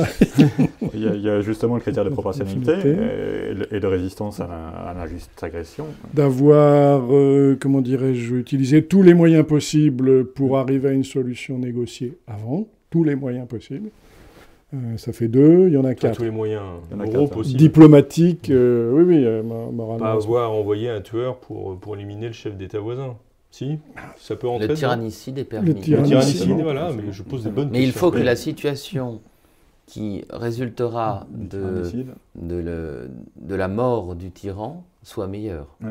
il, y a, justement le critère de proportionnalité et, de résistance à l'injuste agression. D'avoir, euh, comment dirais-je, utilisé tous les moyens possibles pour arriver à une solution négociée avant, tous les moyens possibles. Euh, ça fait deux, il y en a quatre. tous les moyens moraux possibles. Diplomatiques, euh, oui, oui, moralement. Pas avoir envoyé un tueur pour, pour éliminer le chef d'État voisin. Si, ça peut entrer. Le tyrannicide est permis. Le tyrannicide, voilà, mais je pose des bonnes questions. Mais il faut que la situation qui résultera de, de, la mort du tyran soit meilleure. Oui.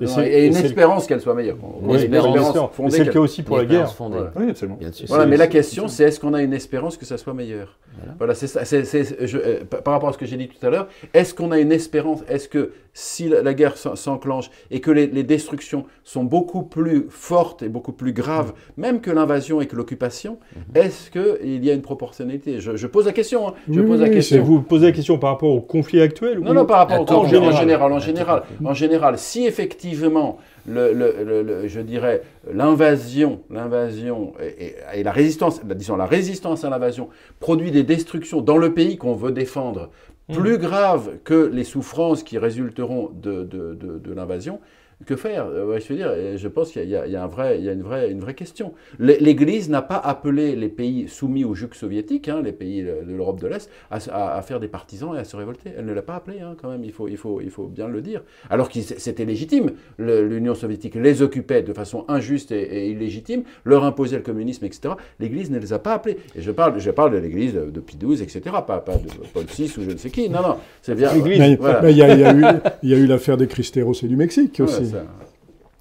Et, une et espérance qu'elle soit meilleure. Une Oui, espérance bien sûr. fondée c'est le cas aussi pour la guerre. fondée. Voilà. Oui, absolument. Bien sûr. Voilà, mais la question, c'est est-ce qu'on a une espérance que ça soit meilleur? Voilà. Voilà, c'est ça. c'est- c'est- je- euh, par rapport à ce que j'ai dit tout à l'heure, est-ce qu'on a une espérance? Est-ce que si la, la guerre s'en- s'enclenche et que les, les destructions sont beaucoup plus fortes et beaucoup plus graves, même que l'invasion et que l'occupation, est-ce qu'il y a une proportionnalité? Je, je pose la question. hein. Je Oui, pose la question. vous posez la question par rapport au conflit actuel Non, ou- non, par rapport au conflit, en en général. Général. En général, si effectivement, le, le- le- le- je dirais, l'invasion, l'invasion et, et- et la résistance, disons la résistance à l'invasion produit des destructions dans le pays qu'on veut défendre, plus graves que les souffrances qui résulteront de, de- de- de l'invasion. Que faire Euh, ouais, Je veux dire, euh, je pense qu'il y a, il y a un vrai, il y a une, vraie, une vraie question. L'É- L'Église n'a pas appelé les pays soumis au joug soviétique, hein, les pays de l'Europe de l'Est, à, se- à- à faire des partisans et à se révolter. Elle ne l'a pas appelé, hein, quand même, il faut, il, faut, il faut bien le dire. Alors que c'était légitime. L'Union soviétique les occupait de façon injuste et, et illégitime, leur imposait le communisme, etc. L'Église ne les a pas appelés. Et je parle, je parle de l'Église de, de Pie XII, etc., pas, pas de Paul VI ou je ne sais qui. Non, non, c'est bien. Voilà. mais il y, a- y eu- il y a eu l'affaire des Cristeros et du Mexique Ouais, aussi. Ça-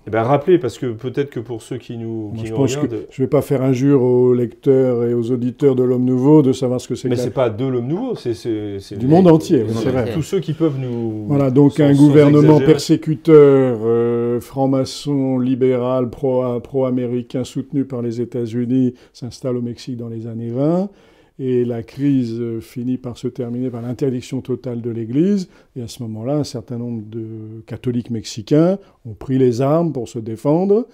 Eh ben, rappelez, parce que peut-être que pour ceux qui nous, qui je nous pense que regardent, je ne vais pas faire injure aux lecteurs et aux auditeurs de l'Homme Nouveau de savoir ce que c'est mais la- c'est pas de l'homme nouveau, c'est Du monde entier, c'est vrai. Tous ceux qui peuvent nous. Voilà, donc sans- un gouvernement persécuteur, euh, franc-maçon, libéral, pro- pro-américain, soutenu par les États-Unis, s'installe au Mexique dans les années 20. Et la crise euh, finit par se terminer par l'interdiction totale de l'Église. Et à ce moment-là, un certain nombre de catholiques mexicains ont pris les armes pour se défendre.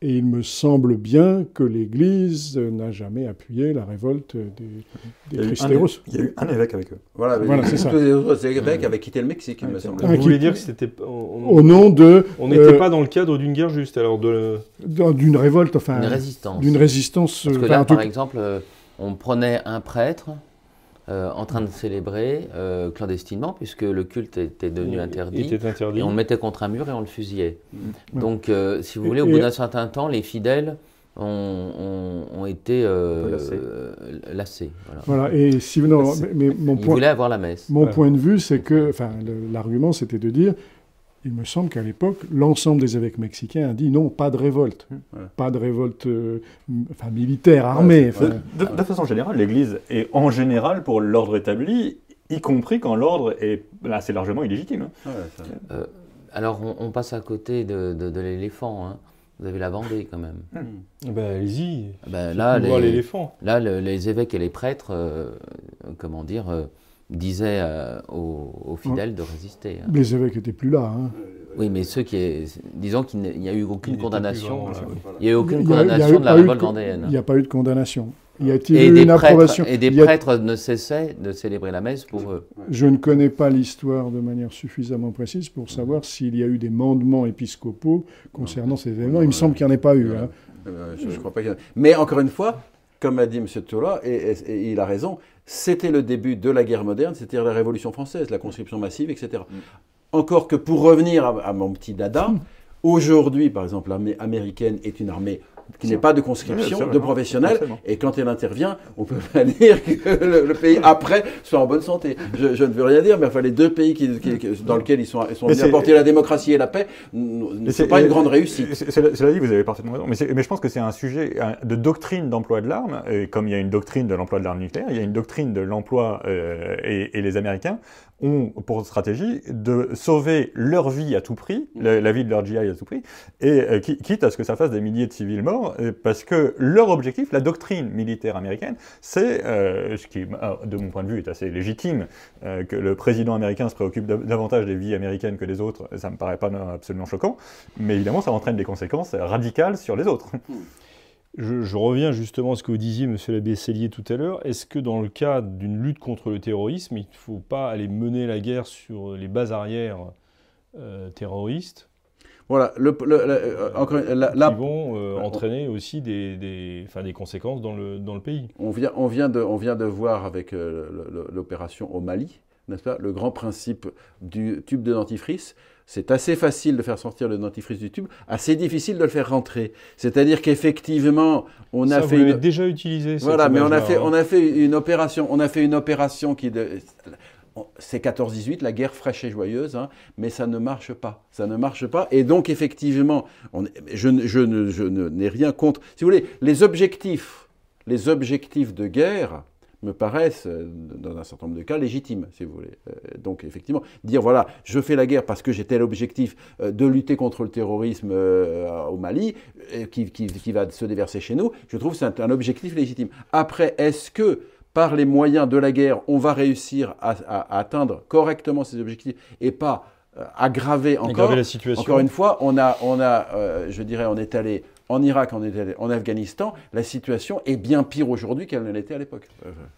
Et il me semble bien que l'Église n'a jamais appuyé la révolte des, des Cristeros. il y a eu un évêque avec eux. Voilà, c'est ça. tous les autres évêques avaient quitté le Mexique, il me semble. Vous voulez dire que c'était. On Au nom de on n'était euh, pas dans le cadre d'une guerre juste, alors de. d'une révolte, enfin, Une résistance. d'une résistance. Parce que euh, là, enfin, en tout par exemple, euh, on prenait un prêtre euh, en train de célébrer euh, clandestinement, puisque le culte était devenu interdit. Était interdit. Et on le mettait contre un mur et on le fusillait. Ouais. Donc, euh, si vous voulez, au bout d'un certain temps, les fidèles ont, ont- ont été euh, Lassés. euh, lassés. Voilà. Voilà, et si non, mais, mais mon Ils point, voulaient avoir la messe. mon point de vue, c'est que, enfin, l'argument, c'était de dire, il me semble qu'à l'époque, l'ensemble des évêques mexicains a dit non, pas de révolte, Ouais. pas de révolte, euh, enfin, militaire, armée. Ouais, enfin, De, de- de façon générale, l'Église est en général pour l'ordre établi, y compris quand l'ordre est là, c'est largement illégitime. hein. Ouais, ça- Alors, on, on passe à côté de, de- de l'éléphant. hein. Vous avez la Vendée, quand même. Ben, allez-y. Ben, là, les- l'éléphant. Là, le- les évêques et les prêtres, euh, comment dire, euh, disaient euh, aux, aux fidèles de résister. hein. les évêques n'étaient plus là. hein. Oui, mais ceux qui, est- disons qu'il n'y a eu aucune condamnation. là. Il n'y a eu aucune a- a condamnation eu de la révolte vendéenne. Il n'y a pas eu de condamnation. Y a-t-il Et eu des, une prêtres, approbation et des Y a- prêtres ne cessaient de célébrer la messe pour eux. Je ne connais pas l'histoire de manière suffisamment précise pour savoir s'il y a eu des mandements épiscopaux concernant ces événements. Il me semble qu'il n'y en ait pas eu. hein. Euh, je, je crois pas qu'il y en a- Mais encore une fois, comme a dit M. Tola, et, et- et il a raison, c'était le début de la guerre moderne, c'est-à-dire la Révolution française, la conscription massive, etc. Encore que pour revenir à, à mon petit dada, aujourd'hui, par exemple, l'armée américaine est une armée qui n'est pas de conscription, de professionnels, Absolument. et quand elle intervient, on peut pas dire que le, le pays après soit en bonne santé. Je, je ne veux rien dire, mais enfin, les deux pays qui- qui- dans lesquels ils sont, ils sont venus apporter la démocratie et la paix ne sont c'est- pas une grande réussite. Cela dit, vous avez parfaitement raison. Mais, mais je pense que c'est un sujet de doctrine d'emploi de l'arme. Et comme il y a une doctrine de l'emploi de l'arme nucléaire, il y a une doctrine de l'emploi, euh, et, et les Américains ont pour stratégie de sauver leur vie à tout prix, la, la vie de leur GI à tout prix, et euh, qui- quitte à ce que ça fasse des milliers de civils morts, euh, parce que leur objectif, la doctrine militaire américaine, c'est, euh, ce qui, de mon point de vue, est assez légitime, euh, que le président américain se préoccupe dav- davantage des vies américaines que des autres, ça me paraît pas absolument choquant, mais évidemment ça entraîne des conséquences radicales sur les autres. Je, je reviens justement à ce que vous disiez, monsieur l'abbé Cellier, tout à l'heure. Est-ce que dans le cadre d'une lutte contre le terrorisme, il ne faut pas aller mener la guerre sur les bases arrières euh, terroristes? Voilà, le, le- le- euh, encore une- la- la- qui vont euh, entraîner aussi des, des, enfin, des conséquences dans le, dans le pays On vient, on, vient de, on vient de voir avec euh, l'opération au Mali, n'est-ce pas, le grand principe du tube de dentifrice. C'est assez facile de faire sortir le dentifrice du tube, assez difficile de le faire rentrer. C'est-à-dire qu'effectivement, on Ça, a vous fait l'avez une... déjà utilisé. Voilà, mais on a fait, hein. on a fait une opération, on a fait une opération qui, de- c'est 14-18, la guerre fraîche et joyeuse, hein, mais ça ne marche pas. Ça ne marche pas. Et donc, effectivement, je, n'ai rien contre. Si vous voulez, les objectifs, les objectifs de guerre me paraissent, euh, dans un certain nombre de cas, légitimes, si vous voulez. Euh, donc, effectivement, dire, voilà, je fais la guerre parce que j'ai tel objectif euh, de lutter contre le terrorisme au Mali, qui, qui, va se déverser chez nous, je trouve que c'est un objectif légitime. Après, est-ce que par les moyens de la guerre, on va réussir à, atteindre correctement ces objectifs et pas euh, aggraver encore? la situation. Encore une fois, on a, on a euh, je dirais, on est allé en Irak, en Afghanistan. La situation est bien pire aujourd'hui qu'elle ne l'était à l'époque.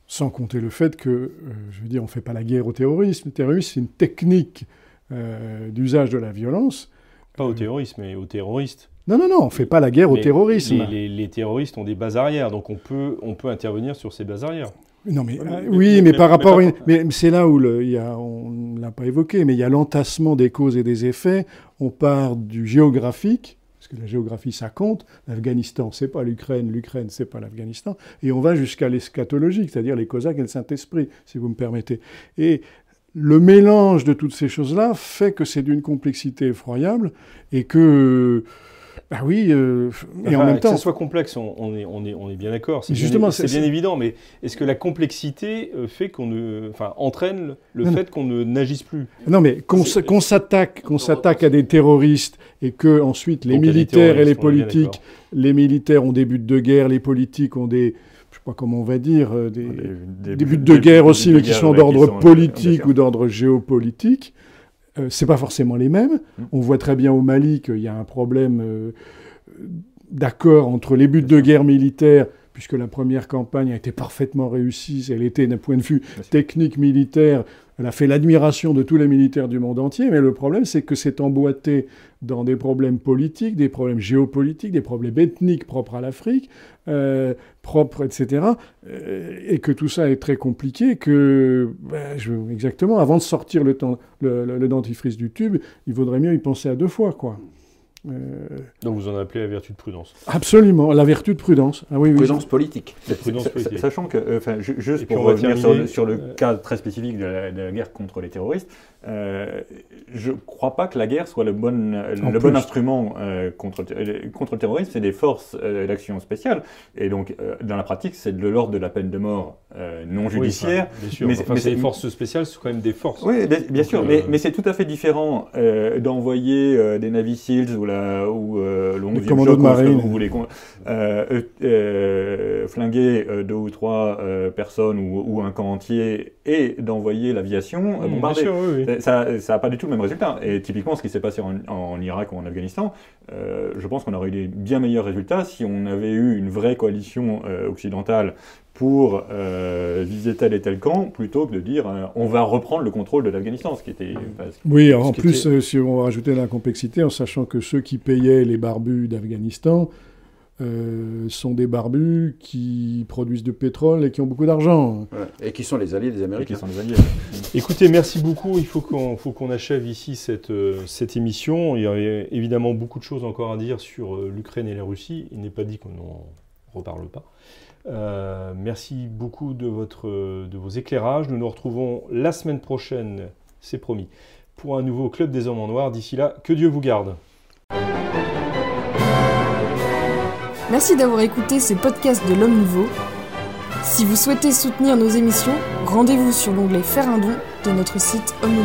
Sans compter le fait que, euh, je veux dire, on ne fait pas la guerre au terrorisme. Le terrorisme, c'est une technique d'usage de la violence. Pas au terrorisme, mais aux terroristes. Non, non, non, on ne fait pas la guerre au terrorisme. Les, terroristes ont des bases arrières, donc on peut, on peut intervenir sur ces bases arrières. Non, mais, oui, mais, par rapport. à mais c'est là où le, y a, on ne l'a pas évoqué, mais il y a l'entassement des causes et des effets. On part du géographique, parce que la géographie, ça compte. L'Afghanistan, c'est pas l'Ukraine, l'Ukraine, c'est pas l'Afghanistan. Et on va jusqu'à l'eschatologique, c'est-à-dire les Cosaques et le Saint-Esprit, si vous me permettez. Et le mélange de toutes ces choses-là fait que c'est d'une complexité effroyable et que bah oui, euh, et en même temps. Que ça soit complexe, on, est, on, est, on est bien d'accord. C'est Justement, c'est bien évident, mais est-ce que la complexité euh, fait qu'on ne, enfin, entraîne le fait qu'on ne n'agisse plus? Non, mais qu'on s'attaque, qu'on s'attaque à des terroristes et que ensuite les militaires et les politiques, les militaires ont des buts de guerre, les politiques ont des, je sais pas comment on va dire, euh, des, des, buts de guerre aussi, mais qui sont d'ordre politique ou d'ordre géopolitique. Euh, c'est pas forcément les mêmes. Mmh. On voit très bien au Mali qu'il y a un problème euh, d'accord entre les buts de guerre militaire, puisque la première campagne a été parfaitement réussie, elle était d'un point de vue technique militaire, elle a fait l'admiration de tous les militaires du monde entier, mais le problème c'est que c'est emboîté dans des problèmes politiques, des problèmes géopolitiques, des problèmes ethniques propres à l'Afrique, euh, propres, etc. Euh, et que tout ça est très compliqué, que, ben, exactement, avant de sortir le, le, dentifrice du tube, il vaudrait mieux y penser à deux fois, quoi. Euh, Donc vous en appelez la vertu de prudence Absolument, la vertu de prudence. Ah, oui, prudence politique. Prudence politique. Sachant que, enfin, juste pour revenir sur, sur le, cas très spécifique de la, guerre contre les terroristes, euh, je ne crois pas que la guerre soit le bon, le bon instrument euh, contre, contre le terrorisme. C'est des forces euh, d'action spéciales. Et donc, dans la pratique, c'est de l'ordre de la peine de mort non judiciaire. bien sûr. Mais, enfin, ces forces spéciales sont quand même des forces. Oui, bien, sûr. Mais, mais c'est tout à fait différent d'envoyer des Navy Seals ou, la, ou de marine. Vous voulez flinguer deux ou trois personnes ou, ou, un camp entier et d'envoyer l'aviation mmh, bombarder. oui ça n'a pas du tout le même résultat. Et typiquement, ce qui s'est passé en, Irak ou en Afghanistan, euh, je pense qu'on aurait eu des bien meilleurs résultats si on avait eu une vraie coalition euh, occidentale pour euh, viser tel et tel camp, plutôt que de dire on va reprendre le contrôle de l'Afghanistan, ce qui était... oui, en plus, si on va rajouter la complexité, en sachant que ceux qui payaient les barbus d'Afghanistan, euh, sont des barbus qui produisent du pétrole et qui ont beaucoup d'argent. Et qui sont les alliés des Américains. Sont les alliés. Écoutez, merci beaucoup. Il faut qu'on qu'on achève ici cette, euh, cette émission. Il y a évidemment beaucoup de choses encore à dire sur euh, l'Ukraine et la Russie. Il n'est pas dit qu'on n'en reparle pas. merci beaucoup de, votre, de vos éclairages. Nous nous retrouvons la semaine prochaine, c'est promis, pour un nouveau Club des Hommes en Noir. D'ici là, que Dieu vous garde. Merci d'avoir écouté ce podcast de l'Homme Nouveau. Si vous souhaitez soutenir nos émissions, rendez-vous sur l'onglet Faire un don de notre site homme